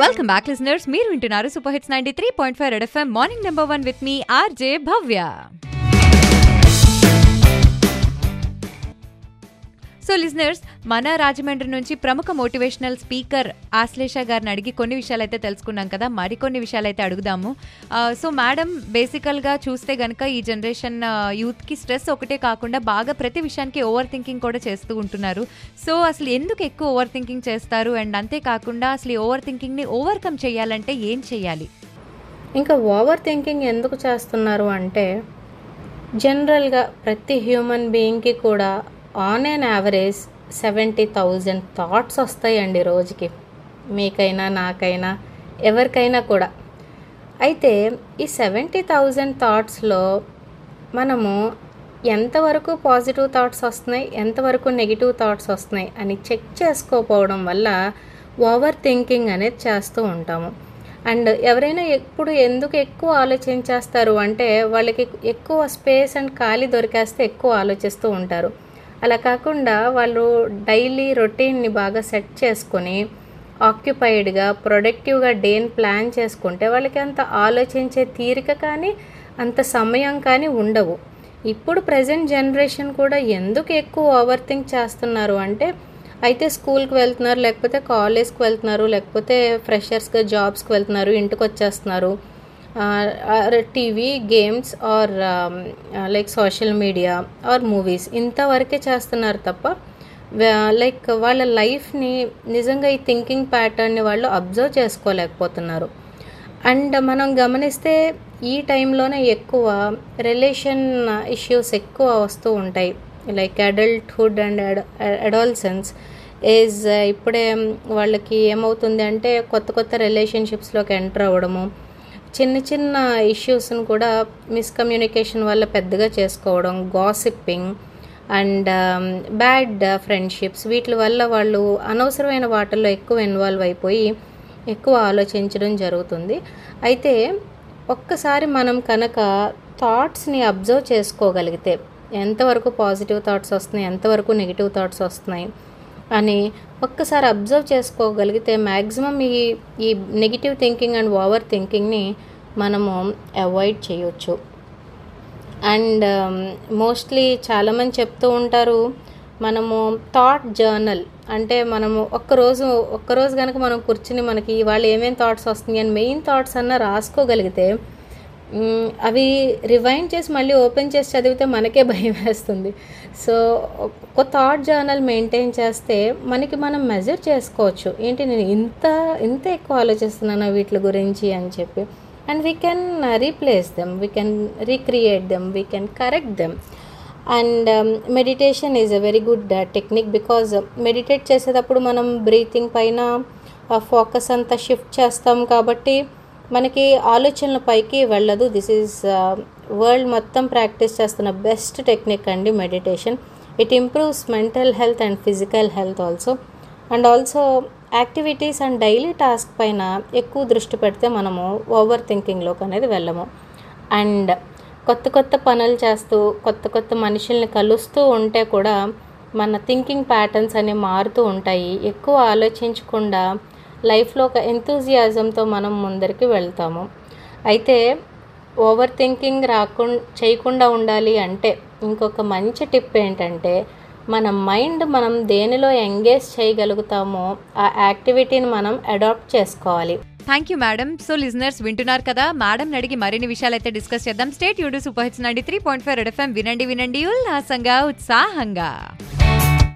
Welcome back listeners మీరు వింటున్నారు super hits ninety three point five red FM morning number one with me RJ Bhavya so listeners మన రాజమండ్రి నుంచి ప్రముఖ motivational speaker Ashlesha గారిని అడిగి కొన్ని విషయాలు అయితే తెలుసుకున్నాం కదా మరికొన్ని విషయాలు అయితే అడుగుదాము సో మేడం బేసికల్గా చూస్తే గనక ఈ జనరేషన్ యూత్కి స్ట్రెస్ ఒకటే కాకుండా బాగా ప్రతి విషయానికి ఓవర్ థింకింగ్ కూడా చేస్తూ ఉంటున్నారు సో అసలు ఎందుకు ఎక్కువ ఓవర్ థింకింగ్ చేస్తారు అండ్ అంతేకాకుండా అసలు ఈ ఓవర్ థింకింగ్ని ఓవర్కమ్ చేయాలంటే ఏం చేయాలి ఇంకా ఓవర్ థింకింగ్ ఎందుకు చేస్తున్నారు అంటే జనరల్గా ప్రతి హ్యూమన్ బీయింగ్కి కూడా on an average seventy thousand thoughts వస్తాయండి రోజుకి. మీకైనా నాకైనా ఎవరికైనా కూడా. అయితే ఈ సెవెంటీ థౌజండ్ థాట్స్లో మనము ఎంతవరకు పాజిటివ్ థాట్స్ వస్తున్నాయి ఎంతవరకు నెగిటివ్ థాట్స్ వస్తున్నాయి అని చెక్ చేసుకోకపోవడం వల్ల ఓవర్ థింకింగ్ అనేది చేస్తూ ఉంటాము. అండ్ ఎవరైనా ఎప్పుడు ఎందుకు ఎక్కువ ఆలోచించేస్తారు అంటే వాళ్ళకి ఎక్కువ స్పేస్ అండ్ ఖాళీ దొరికేస్తే ఎక్కువ ఆలోచిస్తూ ఉంటారు. అలా కాకుండా వాళ్ళు డైలీ రొటీన్ని బాగా సెట్ చేసుకొని ఆక్యుపైడ్గా ప్రొడక్టివ్గా డేని ప్లాన్ చేసుకుంటే వాళ్ళకి అంత ఆలోచించే తీరిక కానీ అంత సమయం కానీ ఉండవు. ఇప్పుడు ప్రజెంట్ జనరేషన్ కూడా ఎందుకు ఎక్కువ ఓవర్ థింక్ చేస్తున్నారు అంటే అయితే స్కూల్కి వెళ్తున్నారు లేకపోతే కాలేజ్కి వెళ్తున్నారు లేకపోతే ఫ్రెషర్స్గా జాబ్స్కి వెళ్తున్నారు ఇంటికి వచ్చేస్తున్నారు TV games or like social media or movies. ఇంతవరకే చేస్తున్నారు తప్ప లైక్ వాళ్ళ లైఫ్ని నిజంగా ఈ థింకింగ్ ప్యాటర్న్ని వాళ్ళు అబ్జర్వ్ చేసుకోలేకపోతున్నారు. అండ్ మనం గమనిస్తే ఈ టైంలోనే ఎక్కువ రిలేషన్ ఇష్యూస్ ఎక్కువ వస్తూ ఉంటాయి. Like adulthood and adolescence age ఇప్పుడే వాళ్ళకి ఏమవుతుంది అంటే కొత్త కొత్త రిలేషన్షిప్స్లోకి ఎంటర్ అవ్వడము చిన్న చిన్న ఇష్యూస్ని కూడా మిస్కమ్యూనికేషన్ వల్ల పెద్దగా చేసుకోవడం గాసిప్పింగ్ అండ్ బ్యాడ్ ఫ్రెండ్షిప్స్ వీటి వల్ల వాళ్ళు అనవసరమైన వాటిల్లో ఎక్కువ ఇన్వాల్వ్ అయిపోయి ఎక్కువ ఆలోచించడం జరుగుతుంది. అయితే ఒక్కసారి మనం కనుక థాట్స్ని అబ్జర్వ్ చేసుకోగలిగితే ఎంతవరకు పాజిటివ్ థాట్స్ వస్తున్నాయి ఎంతవరకు నెగిటివ్ థాట్స్ వస్తున్నాయి అని ఒక్కసారి అబ్జర్వ్ చేసుకోగలిగితే మ్యాక్సిమం ఈ ఈ నెగిటివ్ థింకింగ్ అండ్ ఓవర్ థింకింగ్ని మనము అవాయిడ్ చేయొచ్చు. అండ్ మోస్ట్లీ um, చాలామంది చెప్తూ ఉంటారు మనము థాట్ జర్నల్ అంటే మనము ఒక్కరోజు ఒక్కరోజు కనుక మనం కూర్చుని మనకి ఇవాళ ఏమేమి థాట్స్ వస్తున్నాయి అని మెయిన్ థాట్స్ అన్న రాసుకోగలిగితే అవి రివైండ్ చేసి మళ్ళీ ఓపెన్ చేసి చదివితే మనకే భయం వేస్తుంది. సో ఒక థాట్ జర్నల్ మెయింటైన్ చేస్తే మనకి మనం మెజర్ చేసుకోవచ్చు. ఏంటి నేను ఇంత ఇంత ఎక్కువ ఆలోచిస్తున్నాను వీటి గురించి అని చెప్పి. And we can replace them we can recreate them we can correct them and meditation is a very good technique because meditate చేసేటప్పుడు మనం బ్రీతింగ్ పైన uh, ఫోకస్ అంతా షిఫ్ట్ చేస్తాం కాబట్టి మనకి ఆలోచనల పైకి వెళ్ళదు. దిస్ ఈజ్ వరల్డ్ మొత్తం ప్రాక్టీస్ చేస్తున్న బెస్ట్ టెక్నిక్ అండి meditation it improves mental health and physical health also and also activities and daily task పైన ఎక్కువ దృష్టి పెడితే మనము ఓవర్ థింకింగ్లోకి అనేది వెళ్ళము. అండ్ కొత్త కొత్త పనులు చేస్తూ కొత్త కొత్త మనుషుల్ని కలుస్తూ ఉంటే కూడా మన థింకింగ్ ప్యాటర్న్స్ అనేవి మారుతూ ఉంటాయి. ఎక్కువ ఆలోచించకుండా లైఫ్లో ఒక ఎంతూజియాజంతో మనం ముందరికి వెళ్తాము. అయితే ఓవర్ థింకింగ్ రాకుండా చేయకుండా ఉండాలి అంటే ఇంకొక మంచి టిప్ ఏంటంటే మన మైండ్ మనం దేనిలో ఎంగేజ్ చేయగలుగుతామో ఆ యాక్టివిటీని మనం అడాప్ట్ చేసుకోవాలి. Thank you madam so listeners వింటున్నారు కదా? మేడం అడిగి మరిన్ని విషయాలు అయితే డిస్కస్ చేద్దాం stay యూడు super hits ninety three point five red FM వినండి వినండి. ఉల్లాసంగా ఉత్సాహంగా.